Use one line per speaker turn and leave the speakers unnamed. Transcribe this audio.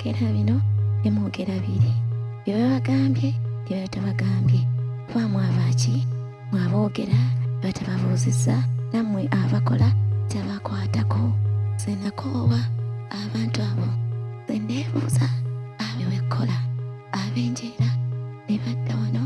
boogera bino bye mwogera biri bye babagambye bye batabagambye kuba mwava ki mwaboogera bye batababuuzizza nammwe abakola tabakwatako. Nze nakoowa abantu abo. Nze neebuuza abewekola abenjeera ne badda wano